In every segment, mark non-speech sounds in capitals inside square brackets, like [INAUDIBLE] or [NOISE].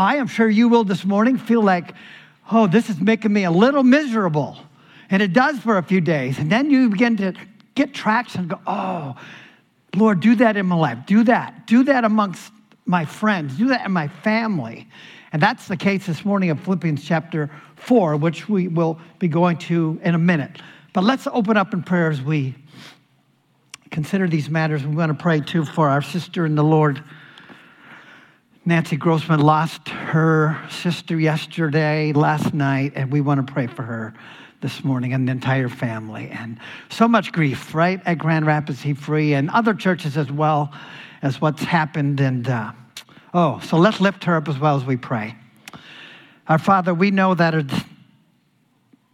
I am sure you will this morning feel like, oh, this is making me a little miserable. And it does for a few days. And then you begin to get traction and go, oh, Lord, do that in my life. Do that. Do that amongst my friends. Do that in my family. And that's the case this morning of Philippians chapter 4, which we will be going to in a minute. But let's open up in prayer as we consider these matters. We want to pray too for our sister in the Lord. Nancy Grossman lost her sister yesterday, last night, and we want to pray for her this morning and the entire family. And so much grief, right, at Grand Rapids He Free and other churches as well as what's happened. And uh, oh, so let's lift her up as well as we pray. Our Father, we know that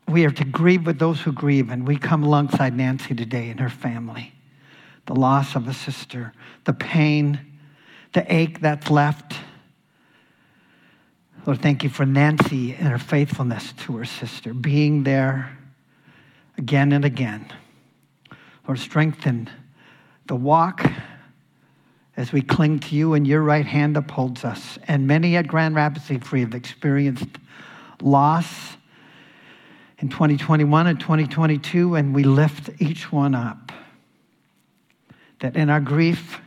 we are to grieve with those who grieve, and we come alongside Nancy today and her family. The loss of a sister, the pain, the ache that's left. Lord, thank you for Nancy and her faithfulness to her sister, being there again and again. Lord, strengthen the walk as we cling to you and your right hand upholds us. And many at Grand Rapids Free have experienced loss in 2021 and 2022, and we lift each one up. That in our grief,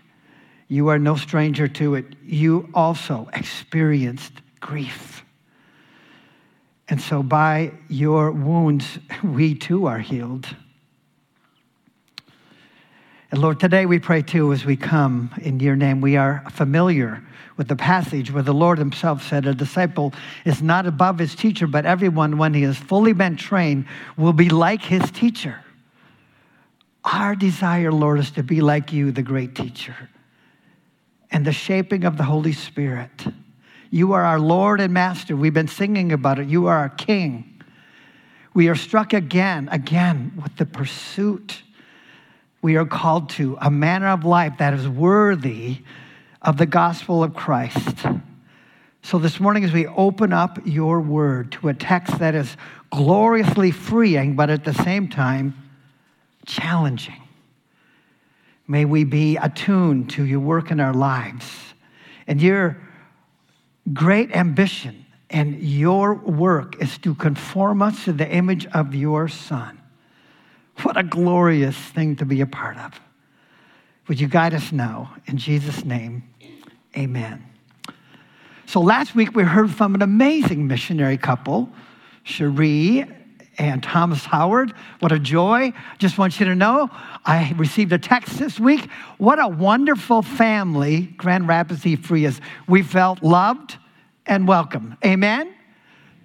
you are no stranger to it. You also experienced grief. And so by your wounds, [LAUGHS] we too are healed. And Lord, today we pray too as we come in your name. We are familiar with the passage where the Lord himself said, A disciple is not above his teacher, but everyone, when he has fully been trained, will be like his teacher. Our desire, Lord, is to be like you, the great teacher, and the shaping of the Holy Spirit you are our Lord and Master. We've been singing about it. You are our King. We are struck again, again with the pursuit we are called to, a manner of life that is worthy of the gospel of Christ. So, this morning, as we open up your word to a text that is gloriously freeing, but at the same time challenging, may we be attuned to your work in our lives and your great ambition and your work is to conform us to the image of your Son. What a glorious thing to be a part of. Would you guide us now? In Jesus' name, amen. So last week we heard from an amazing missionary couple, Cherie and Thomas Howard. What a joy. Just want you to know, I received a text this week. What a wonderful family Grand Rapids E Free is. We felt loved and welcome. Amen?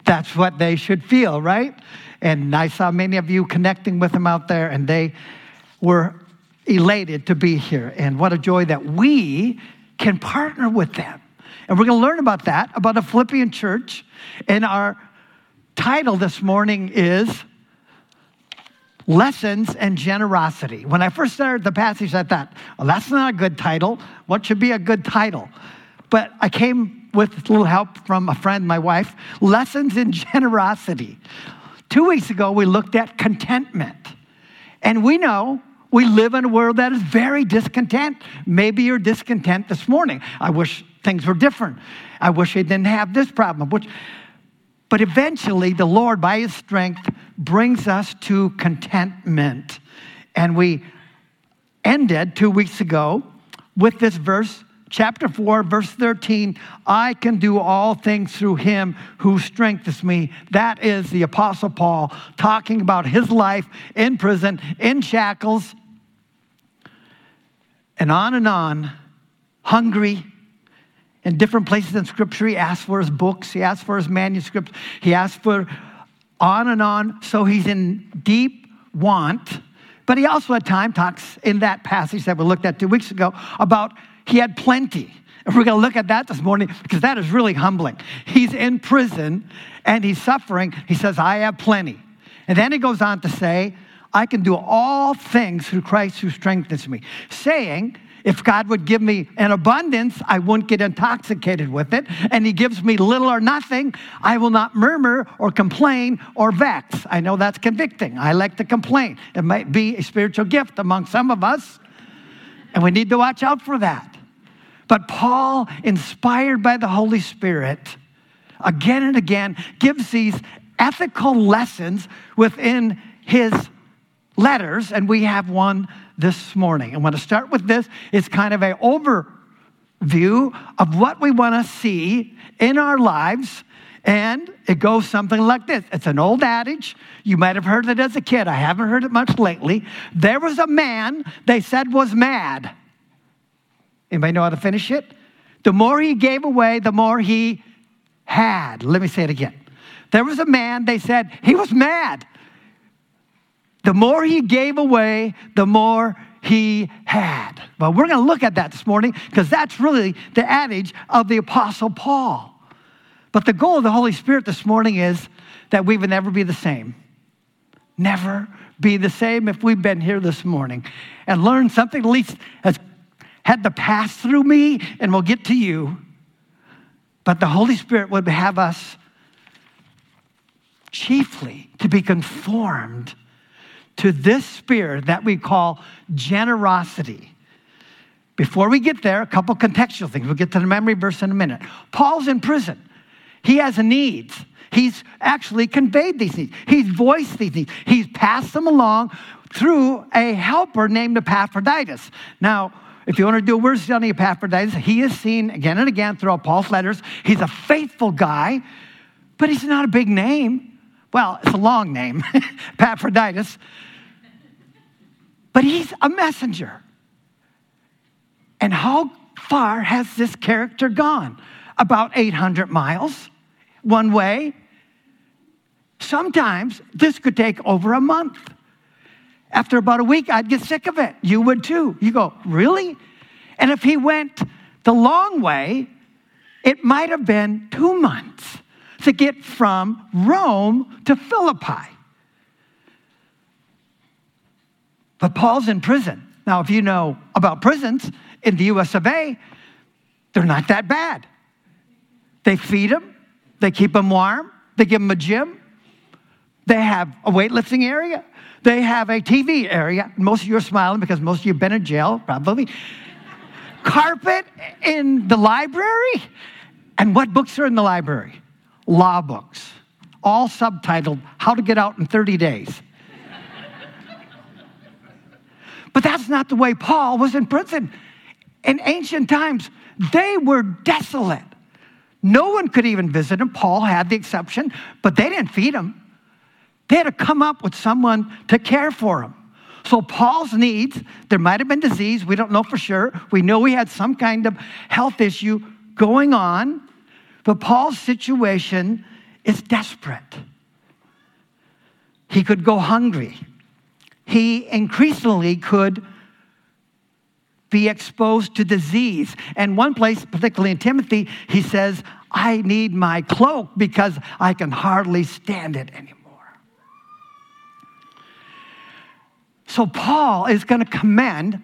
That's what they should feel, right? And I saw many of you connecting with them out there, and they were elated to be here. And what a joy that we can partner with them. And we're going to learn about that, about a Philippian church. And our title this morning is Lessons and Generosity. When I first started the passage, I thought, well, that's not a good title. What should be a good title? But I came with a little help from a friend, my wife, lessons in generosity. Two weeks ago, we looked at contentment. And we know we live in a world that is very discontent. Maybe you're discontent this morning. I wish things were different. I wish I didn't have this problem. Which, but eventually, the Lord, by His strength, brings us to contentment. And we ended two weeks ago with this verse chapter 4, verse 13, I can do all things through him who strengthens me. That is the Apostle Paul talking about his life in prison, in shackles, and on and on, hungry. In different places in Scripture, he asks for his books, he asks for his manuscripts, he asks for on and on. So he's in deep want. But he also at time talks in that passage that we looked at two weeks ago about he had plenty. And we're going to look at that this morning because that is really humbling. He's in prison and he's suffering. He says, I have plenty. And then he goes on to say, I can do all things through Christ who strengthens me. Saying, if God would give me an abundance, I wouldn't get intoxicated with it. And He gives me little or nothing, I will not murmur or complain or vex. I know that's convicting. I like to complain. It might be a spiritual gift among some of us, and we need to watch out for that. But Paul, inspired by the Holy Spirit, again and again, gives these ethical lessons within his letters, and we have one this morning. I want to start with this. It's kind of an overview of what we want to see in our lives. And it goes something like this. It's an old adage. You might have heard it as a kid. I haven't heard it much lately. There was a man they said was mad. Anybody know how to finish it? The more he gave away, the more he had. Let me say it again. There was a man, they said, he was mad. The more he gave away, the more he had. But we're going to look at that this morning because that's really the adage of the Apostle Paul. But the goal of the Holy Spirit this morning is that we would never be the same. Never be the same if we've been here this morning and learned something, at least has had to pass through me, and we'll get to you. But the Holy Spirit would have us chiefly to be conformed to this spirit that we call generosity. Before we get there, a couple contextual things. We'll get to the memory verse in a minute. Paul's in prison. He has needs. He's actually conveyed these needs. He's voiced these needs. He's passed them along through a helper named Epaphroditus. Now, if you want to do a word study of Epaphroditus, he is seen again and again throughout Paul's letters. He's a faithful guy, but he's not a big name. Well, it's a long name, [LAUGHS] Epaphroditus. But he's a messenger. And how far has this character gone? About 800 miles one way. Sometimes this could take over a month. After about a week, I'd get sick of it. You would too. You go, really? And if he went the long way, it might have been two months to get from Rome to Philippi. But Paul's in prison. Now, if you know about prisons in the US of A, they're not that bad. They feed him, they keep him warm, they give him a gym, they have a weightlifting area, they have a TV area. Most of you are smiling because most of you have been in jail, probably. [LAUGHS] Carpet in the library. And what books are in the library? Law books, all subtitled How to Get Out in 30 Days. but that's not the way Paul was in prison. In ancient times, they were desolate. No one could even visit him. Paul had the exception, but they didn't feed him. They had to come up with someone to care for him. So, Paul's needs, there might have been disease, we don't know for sure. We know he had some kind of health issue going on. But Paul's situation is desperate. He could go hungry. He increasingly could be exposed to disease. And one place, particularly in Timothy, he says, I need my cloak because I can hardly stand it anymore. So, Paul is going to commend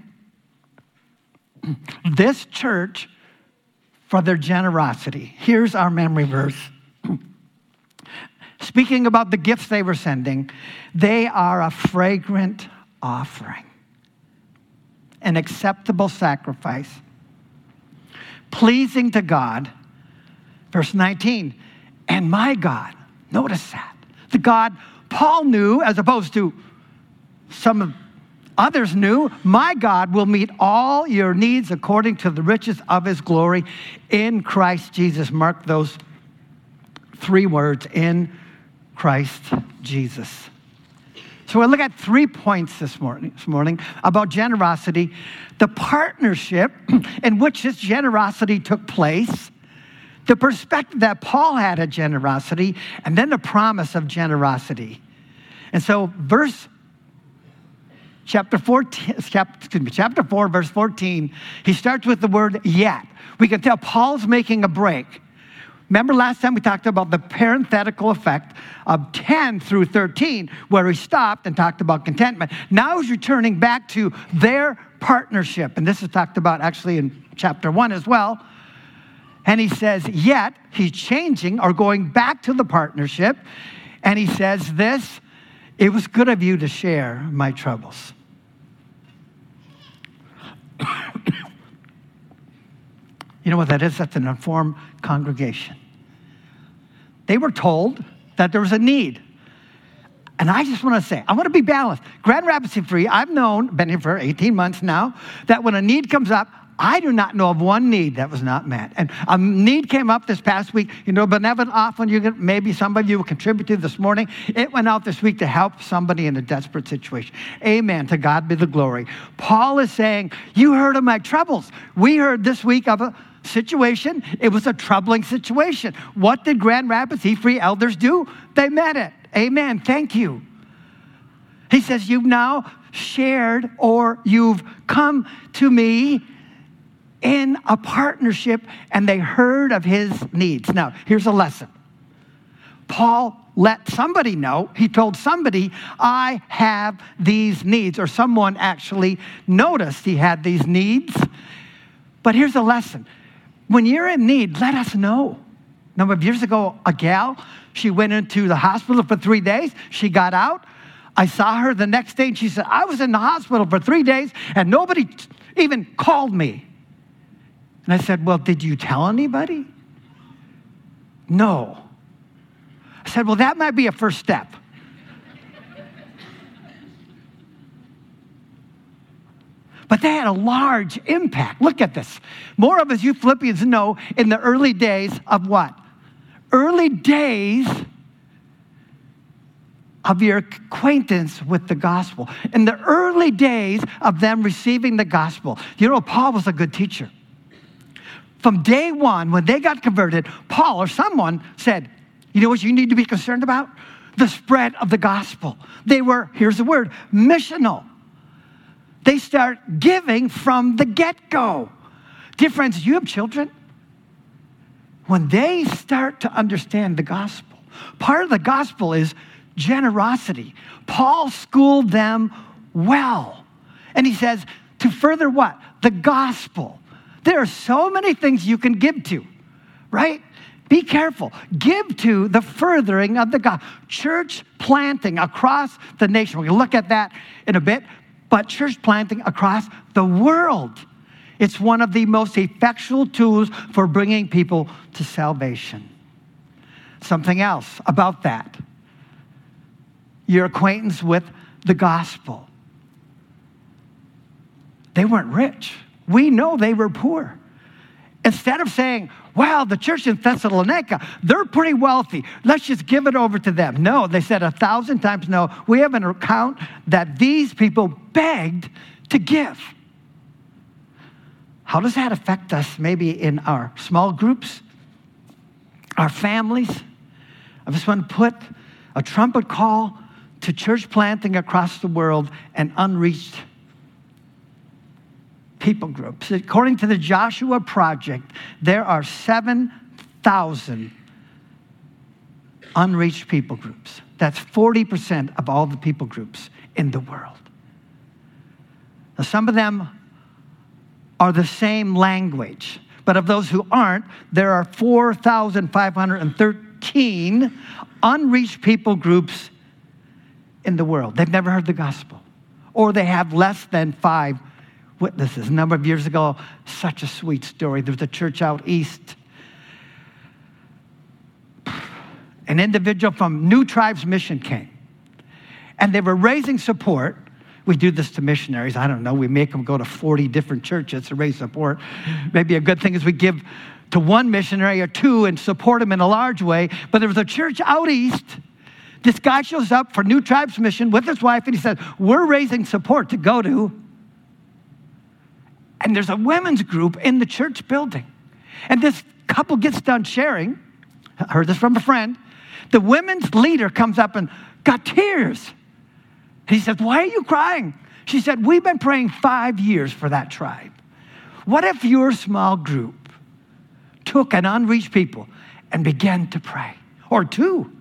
this church for their generosity. Here's our memory verse. Speaking about the gifts they were sending, they are a fragrant offering, an acceptable sacrifice, pleasing to God. Verse 19, and my God, notice that. The God Paul knew, as opposed to some of Others knew, My God will meet all your needs according to the riches of his glory in Christ Jesus. Mark those three words in Christ Jesus. So we'll look at three points this morning, this morning about generosity, the partnership [CLEARS THROAT] in which this generosity took place, the perspective that Paul had of generosity, and then the promise of generosity. And so, verse chapter 14, chapter, me, chapter 4, verse 14, he starts with the word yet. We can tell Paul's making a break. Remember last time we talked about the parenthetical effect of 10 through 13, where he stopped and talked about contentment. Now he's returning back to their partnership. And this is talked about actually in chapter 1 as well. And he says, yet he's changing or going back to the partnership. And he says, This, it was good of you to share my troubles. [COUGHS] you know what that is? That's an informed congregation. they were told that there was a need. And I just want to say, I want to be balanced. Grand Rapids Free, I've known, been here for 18 months now, that when a need comes up, I do not know of one need that was not met. And a need came up this past week. You know, benevolent often you can, maybe some of you will contribute to this morning. It went out this week to help somebody in a desperate situation. Amen. To God be the glory. Paul is saying, You heard of my troubles. We heard this week of a situation. It was a troubling situation. What did Grand Rapids E-Free elders do? They met it. Amen. Thank you. He says, You've now shared or you've come to me in a partnership and they heard of his needs. Now, here's a lesson Paul let somebody know, he told somebody, I have these needs, or someone actually noticed he had these needs. But here's a lesson when you're in need, let us know. A number of years ago, a gal, she went into the hospital for three days. She got out. I saw her the next day and she said, I was in the hospital for three days and nobody even called me. And I said, Well, did you tell anybody? No. I said, Well, that might be a first step. but they had a large impact. Look at this. More of us, you Philippians know, in the early days of what? Early days of your acquaintance with the gospel. In the early days of them receiving the gospel. You know, Paul was a good teacher. From day one, when they got converted, Paul or someone said, You know what you need to be concerned about? The spread of the gospel. They were, here's the word, missional. They start giving from the get go. Dear friends, you have children. When they start to understand the gospel, part of the gospel is generosity. Paul schooled them well. And he says, to further what? The gospel. There are so many things you can give to, right? Be careful. Give to the furthering of the God. Church planting across the nation. We're going to look at that in a bit, but church planting across the world. It's one of the most effectual tools for bringing people to salvation. Something else about that your acquaintance with the gospel. They weren't rich. We know they were poor. Instead of saying, wow, the church in Thessalonica, they're pretty wealthy. Let's just give it over to them. No, they said a thousand times no. We have an account that these people begged to give. How does that affect us maybe in our small groups, our families? I just want to put a trumpet call to church planting across the world and unreached people groups. According to the Joshua Project, there are 7,000 unreached people groups. That's 40% of all the people groups in the world. Now, some of them are the same language, but of those who aren't, there are 4,513 unreached people groups in the world. They've never heard the gospel, or they have less than five witnesses. A number of years ago, such a sweet story. There was a church out east. An individual from New Tribes Mission came, and they were raising support. We do this to missionaries. I don't know. We make them go to 40 different churches to raise support. Maybe a good thing is we give to one missionary or two and support them in a large way. But there was a church out east. This guy shows up for New Tribes Mission with his wife, and he says, We're raising support to go to and there's a women's group in the church building. And this couple gets done sharing. I heard this from a friend. The women's leader comes up and got tears. He says, Why are you crying? She said, We've been praying five years for that tribe. What if your small group took an unreached people and began to pray? Or two.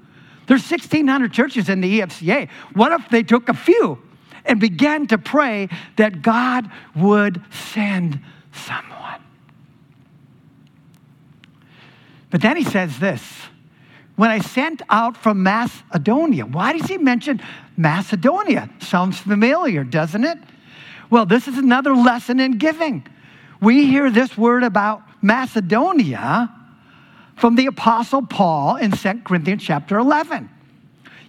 There's 1,600 churches in the EFCA. What if they took a few and began to pray that God would send someone. But then he says this when I sent out from Macedonia, why does he mention Macedonia? Sounds familiar, doesn't it? Well, this is another lesson in giving. We hear this word about Macedonia from the Apostle Paul in 2 Corinthians chapter 11.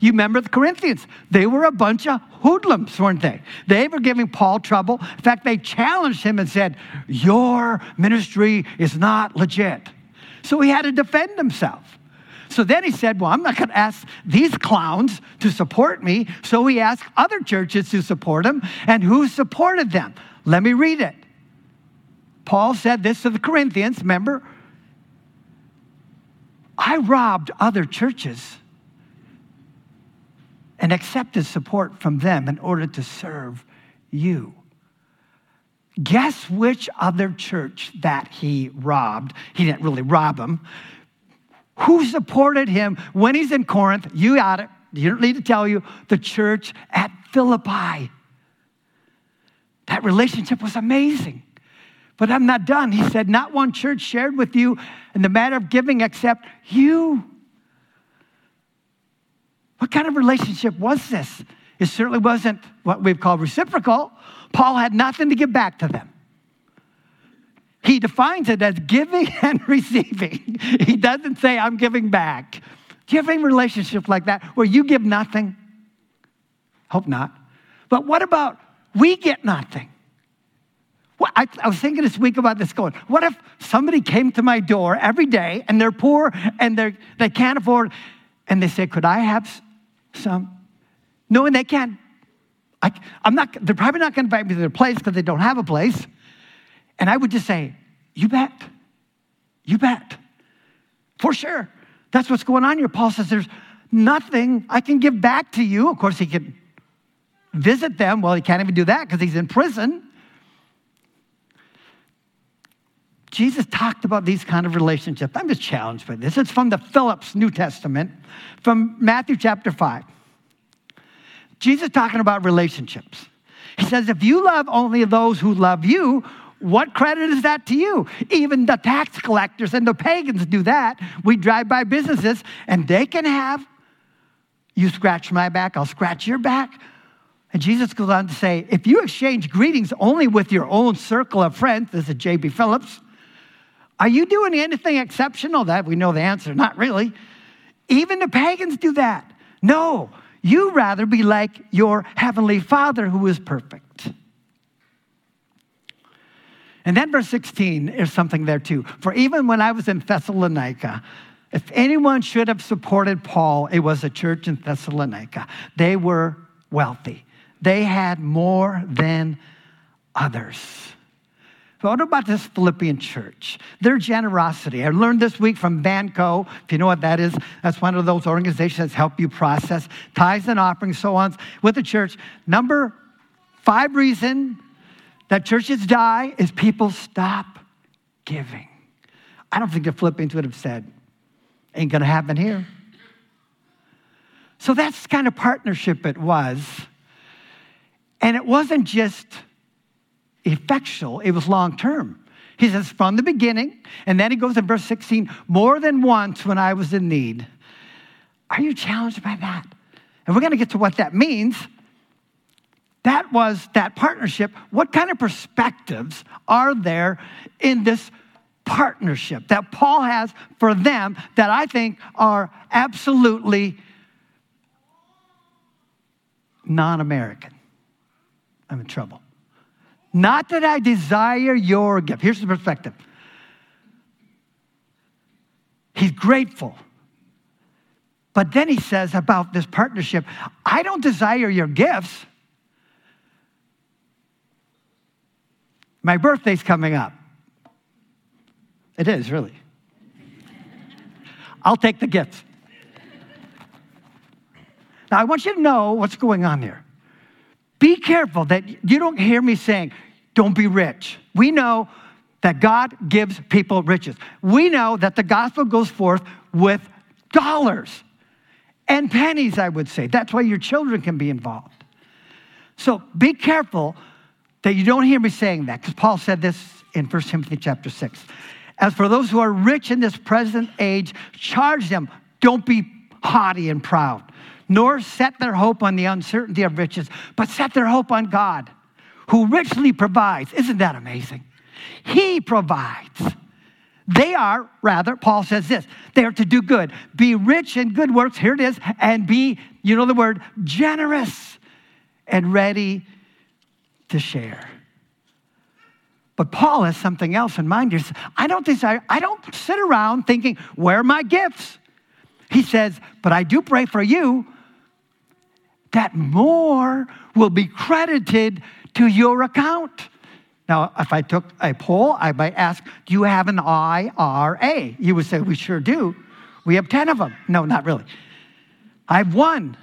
You remember the Corinthians? They were a bunch of hoodlums, weren't they? They were giving Paul trouble. In fact, they challenged him and said, Your ministry is not legit. So he had to defend himself. So then he said, Well, I'm not going to ask these clowns to support me. So he asked other churches to support him. And who supported them? Let me read it. Paul said this to the Corinthians, remember? I robbed other churches and accepted support from them in order to serve you. Guess which other church that he robbed? He didn't really rob them. Who supported him when he's in Corinth? You got it. You don't need to tell you. The church at Philippi. That relationship was amazing. But I'm not done. He said, Not one church shared with you in the matter of giving except you. What kind of relationship was this? It certainly wasn't what we've called reciprocal. Paul had nothing to give back to them. He defines it as giving [LAUGHS] and receiving. He doesn't say, I'm giving back. Do you have any relationship like that where you give nothing? Hope not. But what about we get nothing? Well, I, I, was thinking this week about this going, what if somebody came to my door every day and they're poor and they're, they can't afford, and they say, Could I have some, knowing they can't. I, am not, they're probably not going to invite me to their place because they don't have a place. And I would just say, You bet. You bet. For sure. That's what's going on here. Paul says, There's nothing I can give back to you. Of course, he can visit them. Well, he can't even do that because he's in prison. Jesus talked about these kind of relationships. I'm just challenged by this. It's from the Phillips New Testament, from Matthew chapter 5. Jesus talking about relationships. He says, if you love only those who love you, what credit is that to you? Even the tax collectors and the pagans do that. We drive by businesses and they can have, you scratch my back, I'll scratch your back. And Jesus goes on to say, if you exchange greetings only with your own circle of friends, this is J.B. Phillips, are you doing anything exceptional? That we know the answer, not really. Even the pagans do that. No, you rather be like your heavenly Father who is perfect. And then verse 16 is something there too. For even when I was in Thessalonica, if anyone should have supported Paul, it was a church in Thessalonica. They were wealthy, they had more than others. What about this Philippian church? Their generosity. I learned this week from Vanco. If you know what that is, that's one of those organizations that help you process tithes and offerings, so on, with the church. Number five reason that churches die is people stop giving. I don't think the Philippians would have said, ain't gonna happen here. So that's kind of partnership it was. And it wasn't just effectual, it was long term. He says, from the beginning, and then he goes in verse 16, more than once when I was in need. Are you challenged by that? And we're going to get to what that means. That was that partnership. What kind of perspectives are there in this partnership that Paul has for them that I think are absolutely non American? I'm in trouble. Not that I desire your gift. Here's the perspective He's grateful. But then he says about this partnership I don't desire your gifts. My birthday's coming up. It is, really. I'll take the gifts. Now, I want you to know what's going on here. Be careful that you don't hear me saying, don't be rich. We know that God gives people riches. We know that the gospel goes forth with dollars and pennies, I would say. That's why your children can be involved. So be careful that you don't hear me saying that, because Paul said this in 1 Timothy chapter 6. As for those who are rich in this present age, charge them, don't be haughty and proud nor set their hope on the uncertainty of riches, but set their hope on God, who richly provides. Isn't that amazing? He provides. They are, rather, Paul says this, they are to do good, be rich in good works, here it is, and be, you know the word, generous and ready to share. But Paul has something else in mind. I don't desire, I don't sit around thinking, where are my gifts? He says, but I do pray for you that more will be credited to your account. Now, if I took a poll, I might ask, Do you have an IRA? You would say, We sure do. We have 10 of them. No, not really. I have one.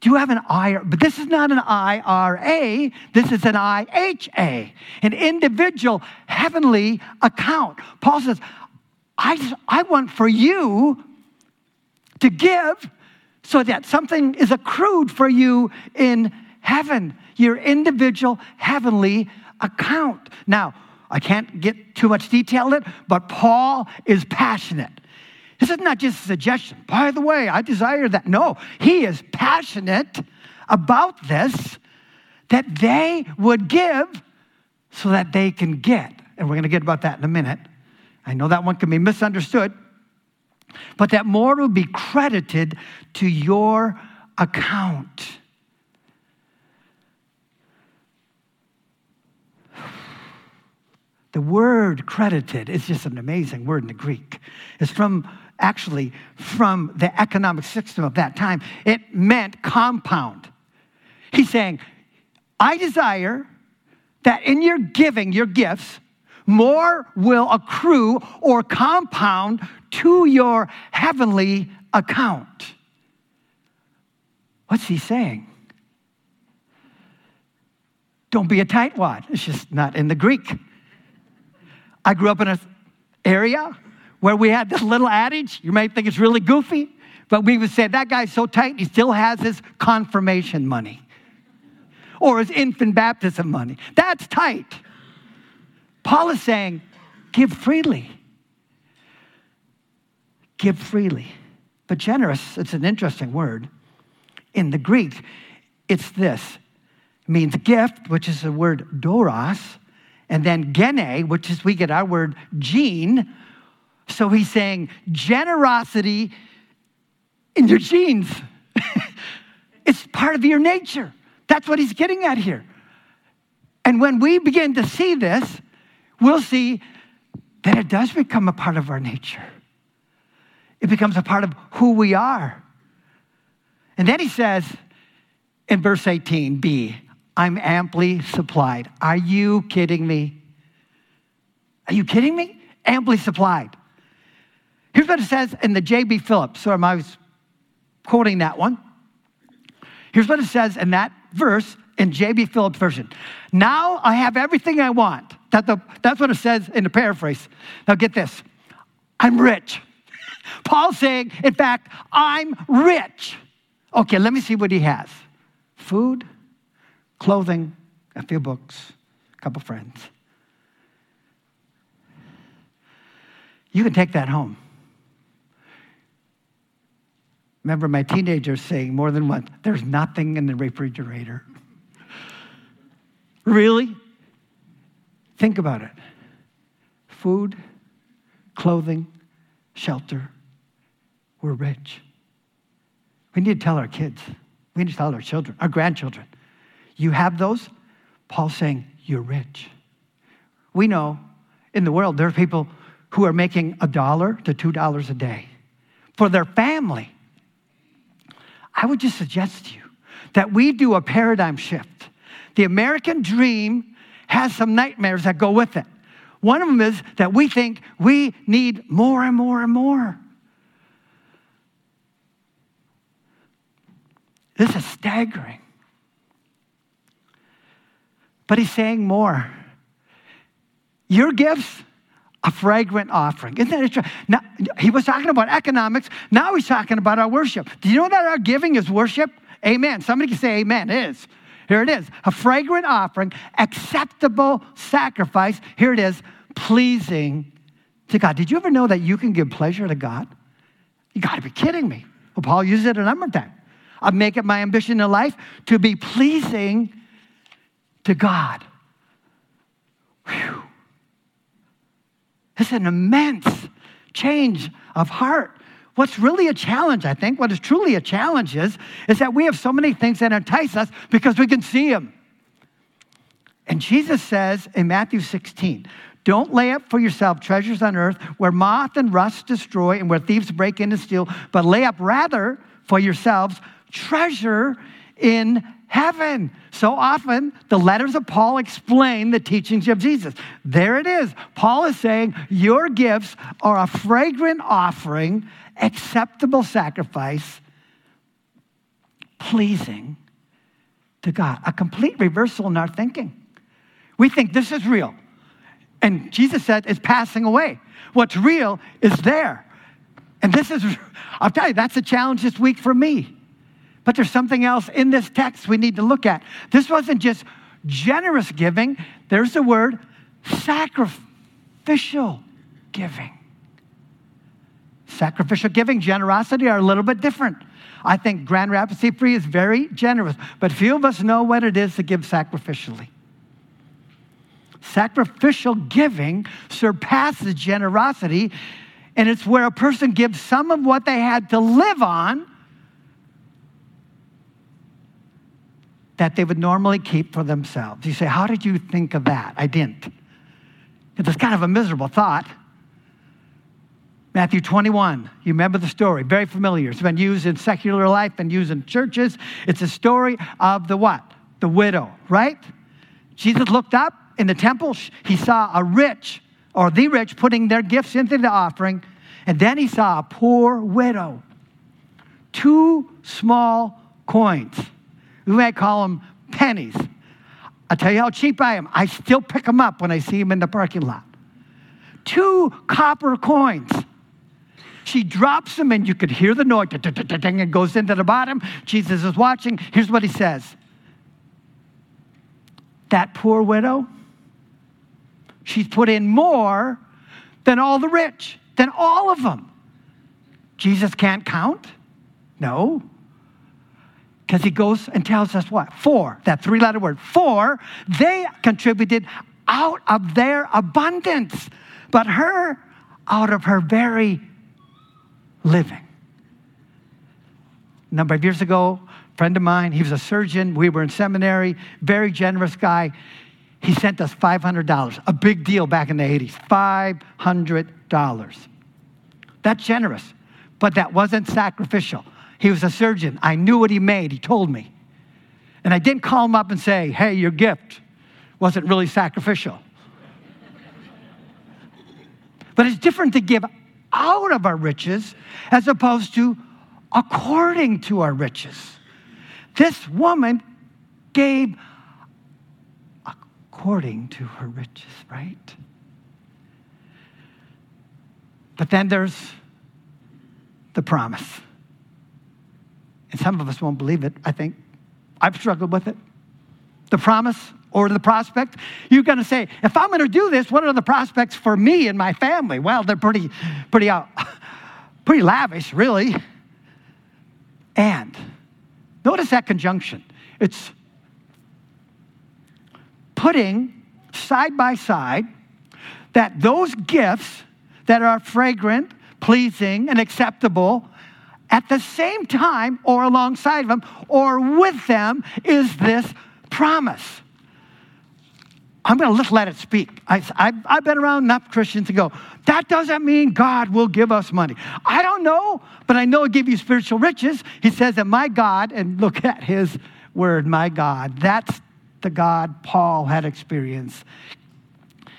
Do you have an IRA? But this is not an IRA, this is an IHA, an individual heavenly account. Paul says, I, just, I want for you to give so that something is accrued for you in heaven, your individual heavenly account. Now, I can't get too much detail in it, but Paul is passionate. This is not just a suggestion. By the way, I desire that. No, he is passionate about this, that they would give so that they can get. And we're going to get about that in a minute. I know that one can be misunderstood, but that more will be credited to your account. The word credited is just an amazing word in the Greek. It's from actually from the economic system of that time. It meant compound. He's saying, I desire that in your giving your gifts, more will accrue or compound to your heavenly account. What's he saying? Don't be a tightwad. It's just not in the Greek. I grew up in an area where we had this little adage. You might think it's really goofy, but we would say, that guy's so tight, he still has his confirmation money or his infant baptism money. That's tight. Paul is saying, give freely. Give freely. But generous, it's an interesting word. In the Greek, it's this. It means gift, which is the word doros, and then gene, which is we get our word gene. So he's saying generosity in your genes. [LAUGHS] it's part of your nature. That's what he's getting at here. And when we begin to see this, we'll see that it does become a part of our nature. It becomes a part of who we are. And then he says in verse 18b, I'm amply supplied. Are you kidding me? Are you kidding me? Amply supplied. Here's what it says in the J.B. Phillips. So I was quoting that one. Here's what it says in that verse in J.B. Phillips version. Now I have everything I want. That the, that's what it says in the paraphrase. Now get this. I'm rich. Paul's saying, in fact, I'm rich. Okay, let me see what he has. Food, clothing, a few books, a couple friends. You can take that home. Remember my teenagers saying more than once, there's nothing in the refrigerator. really? Think about it food, clothing, shelter. We're rich. We need to tell our kids, we need to tell our children, our grandchildren, you have those? Paul's saying, You're rich. We know in the world there are people who are making a dollar to two dollars a day for their family. I would just suggest to you that we do a paradigm shift. The American dream has some nightmares that go with it. One of them is that we think we need more and more and more. This is staggering. But he's saying more. Your gifts, a fragrant offering. Isn't that interesting? Now, he was talking about economics. Now he's talking about our worship. Do you know that our giving is worship? Amen. Somebody can say amen. It is. Here it is. A fragrant offering, acceptable sacrifice. Here it is, pleasing to God. Did you ever know that you can give pleasure to God? You got to be kidding me. Well, Paul uses it a number of times. I make it my ambition in life to be pleasing to God. Whew. It's an immense change of heart. What's really a challenge, I think, what is truly a challenge is, is that we have so many things that entice us because we can see them. And Jesus says in Matthew 16, don't lay up for yourself treasures on earth where moth and rust destroy and where thieves break in and steal, but lay up rather for yourselves treasure in heaven. So often, the letters of Paul explain the teachings of Jesus. There it is. Paul is saying, Your gifts are a fragrant offering, acceptable sacrifice, pleasing to God. A complete reversal in our thinking. We think this is real. And Jesus said it's passing away. What's real is there. And this is, I'll tell you, that's a challenge this week for me. But there's something else in this text we need to look at. This wasn't just generous giving, there's the word sacrificial giving. Sacrificial giving, generosity are a little bit different. I think Grand Rapids Free is very generous, but few of us know what it is to give sacrificially. Sacrificial giving surpasses generosity, and it's where a person gives some of what they had to live on that they would normally keep for themselves. You say, How did you think of that? I didn't. It's kind of a miserable thought. Matthew 21, you remember the story, very familiar. It's been used in secular life and used in churches. It's a story of the what? The widow, right? Jesus looked up in the temple, he saw a rich or the rich putting their gifts into the offering, and then he saw a poor widow. Two small coins. We might call them pennies. I'll tell you how cheap I am. I still pick them up when I see them in the parking lot. Two copper coins. She drops them, and you could hear the noise. It goes into the bottom. Jesus is watching. Here's what he says That poor widow, she's put in more than all the rich, than all of them. Jesus can't count? No. Because he goes and tells us what? For, that three letter word, for they contributed out of their abundance, but her out of her very living. A number of years ago, a friend of mine, he was a surgeon, we were in seminary, very generous guy. He sent us $500, a big deal back in the 80s, $500. That's generous, but that wasn't sacrificial. He was a surgeon. I knew what he made. He told me. And I didn't call him up and say, hey, your gift wasn't really sacrificial. but it's different to give out of our riches as opposed to according to our riches. This woman gave according to her riches, right? But then there's the promise. And some of us won't believe it, I think. I've struggled with it. The promise or the prospect. You're going to say, if I'm going to do this, what are the prospects for me and my family? Well, they're pretty, pretty, uh, [LAUGHS] pretty lavish, really. And notice that conjunction. It's putting side by side that those gifts that are fragrant, pleasing, and acceptable at the same time or alongside of them or with them is this promise. I'm going to just let it speak. I, have been around enough Christians to go, that doesn't mean God will give us money. I don't know, but I know He'll give you spiritual riches. He says that my God, and look at His word, my God, that's the God Paul had experienced.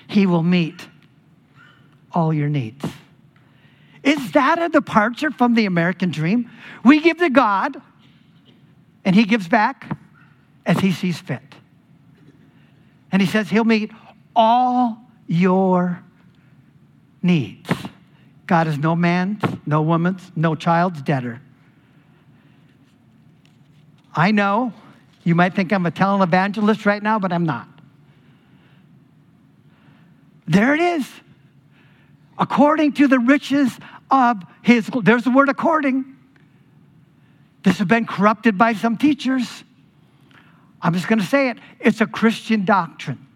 He will meet all your needs. Is that a departure from the American dream? We give to God, and He gives back as He sees fit. And He says He'll meet all your needs. God is no man's, no woman's, no child's debtor. I know you might think I'm a televangelist right now, but I'm not. There it is. According to the riches of his, there's the word according. This has been corrupted by some teachers. I'm just going to say it. It's a Christian doctrine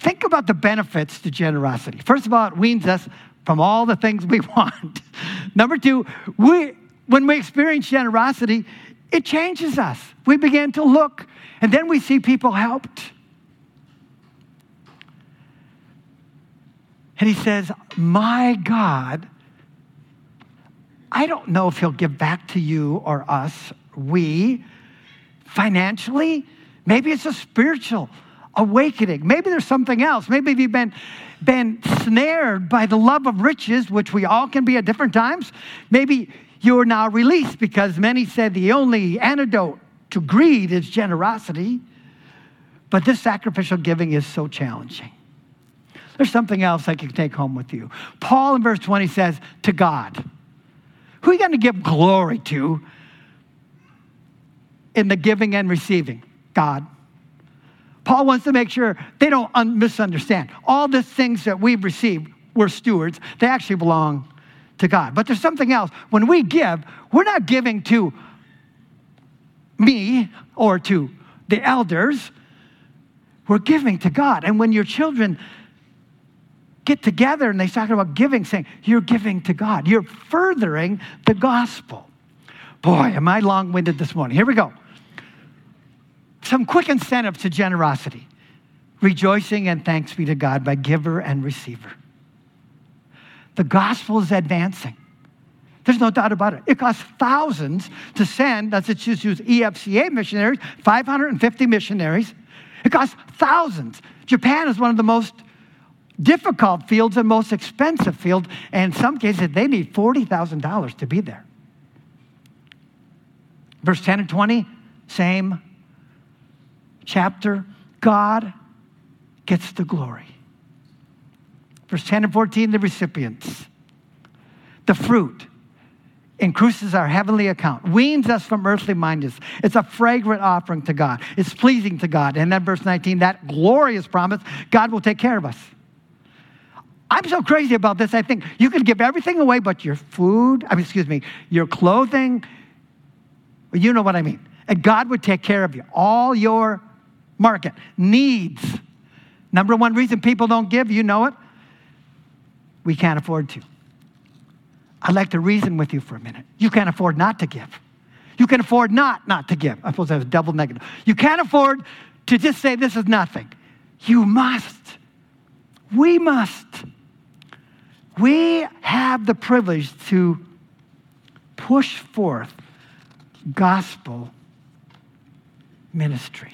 think about the benefits to generosity. First of all, it weans us from all the things we [LAUGHS] want. Number two, we, when we experience generosity, it changes us. We begin to look, and then we see people helped. And he says, My God, I don't know if he'll give back to you or us, we, financially. Maybe it's a spiritual awakening. Maybe there's something else. Maybe you've been, been snared by the love of riches, which we all can be at different times. Maybe you're now released because many said the only antidote to greed is generosity. But this sacrificial giving is so challenging. There's something else I can take home with you. Paul in verse 20 says, To God. Who are you going to give glory to in the giving and receiving? God. Paul wants to make sure they don't un- misunderstand. All the things that we've received, we're stewards, they actually belong to God. But there's something else. When we give, we're not giving to me or to the elders, we're giving to God. And when your children get together and they talk about giving, saying, You're giving to God, you're furthering the gospel. Boy, am I long winded this morning. Here we go. Some quick incentive to generosity rejoicing and thanks be to God by giver and receiver. The gospel is advancing. There's no doubt about it. It costs thousands to send, let's just use EFCA missionaries, 550 missionaries. It costs thousands. Japan is one of the most difficult fields and most expensive field. And in some cases, they need $40,000 to be there. Verse 10 and 20, same chapter. God gets the glory. Verse 10 and 14, the recipients. The fruit increases our heavenly account, weans us from earthly mindedness. It's a fragrant offering to God. It's pleasing to God. And then verse 19, that glorious promise, God will take care of us. I'm so crazy about this. I think you could give everything away but your food, I mean, excuse me, your clothing. You know what I mean. And God would take care of you. All your market needs. Number one reason people don't give, you know it? We can't afford to. I'd like to reason with you for a minute. You can't afford not to give. You can afford not not to give. I suppose that's double negative. You can't afford to just say this is nothing. You must. We must. We have the privilege to push forth gospel ministry.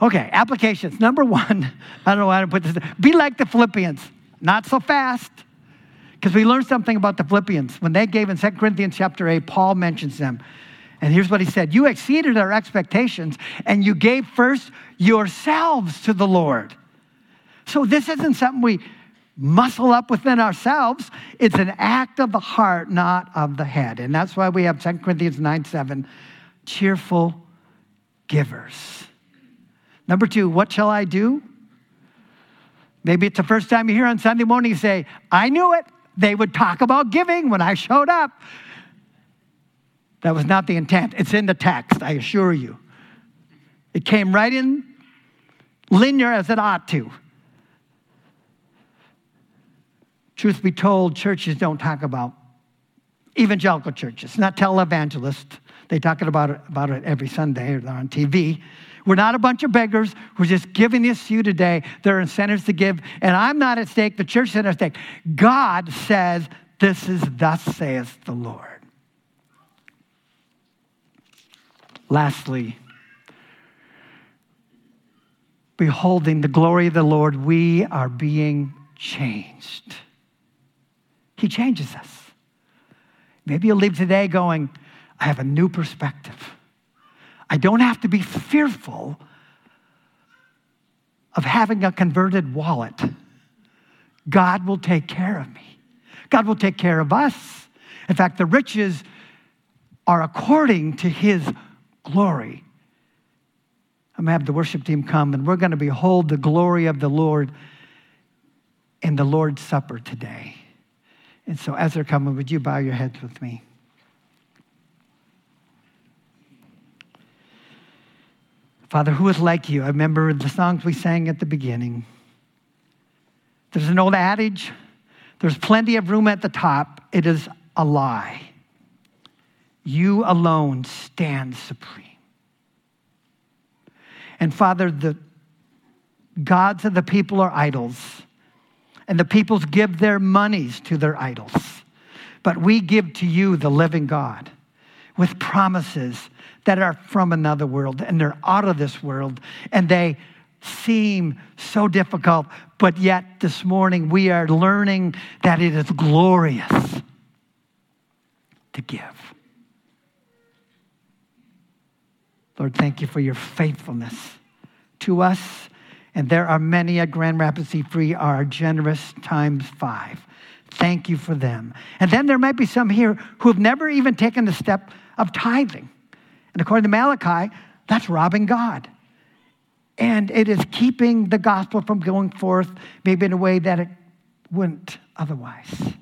Okay, applications. Number one, [LAUGHS] I don't know how to put this. Be like the Philippians, not so fast. Because we learned something about the Philippians. When they gave in 2 Corinthians chapter 8, Paul mentions them. And here's what he said You exceeded our expectations, and you gave first yourselves to the Lord. So this isn't something we muscle up within ourselves. It's an act of the heart, not of the head. And that's why we have 2 Corinthians 9 7, cheerful givers. Number two, what shall I do? Maybe it's the first time you hear on Sunday morning, you say, I knew it. They would talk about giving when I showed up. That was not the intent. It's in the text, I assure you. It came right in linear as it ought to. Truth be told, churches don't talk about evangelical churches, not televangelists. They talk about it, about it every Sunday or on TV. We're not a bunch of beggars. We're just giving this to you today. There are incentives to give, and I'm not at stake. The church is at stake. God says, This is thus saith the Lord. Lastly, beholding the glory of the Lord, we are being changed. He changes us. Maybe you'll leave today going, I have a new perspective. I don't have to be fearful of having a converted wallet. God will take care of me. God will take care of us. In fact, the riches are according to his glory. I'm going to have the worship team come and we're going to behold the glory of the Lord in the Lord's Supper today. And so, as they're coming, would you bow your heads with me? Father, who is like you? I remember the songs we sang at the beginning. There's an old adage there's plenty of room at the top. It is a lie. You alone stand supreme. And Father, the gods of the people are idols, and the peoples give their monies to their idols. But we give to you the living God with promises that are from another world and they're out of this world and they seem so difficult, but yet this morning we are learning that it is glorious to give. Lord, thank you for your faithfulness to us. And there are many at Grand Rapids C Free are generous times five. Thank you for them. And then there might be some here who have never even taken the step of tithing. And according to Malachi, that's robbing God. And it is keeping the gospel from going forth, maybe in a way that it wouldn't otherwise.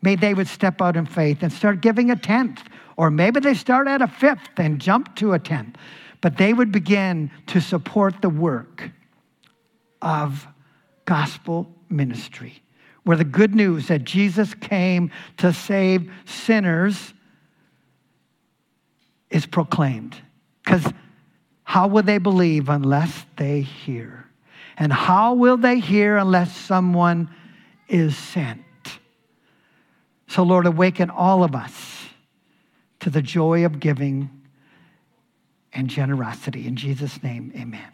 Maybe they would step out in faith and start giving a tenth, or maybe they start at a fifth and jump to a tenth. But they would begin to support the work of gospel ministry, where the good news that Jesus came to save sinners is proclaimed. Because how will they believe unless they hear? And how will they hear unless someone is sent? So, Lord, awaken all of us to the joy of giving and generosity. In Jesus' name, amen.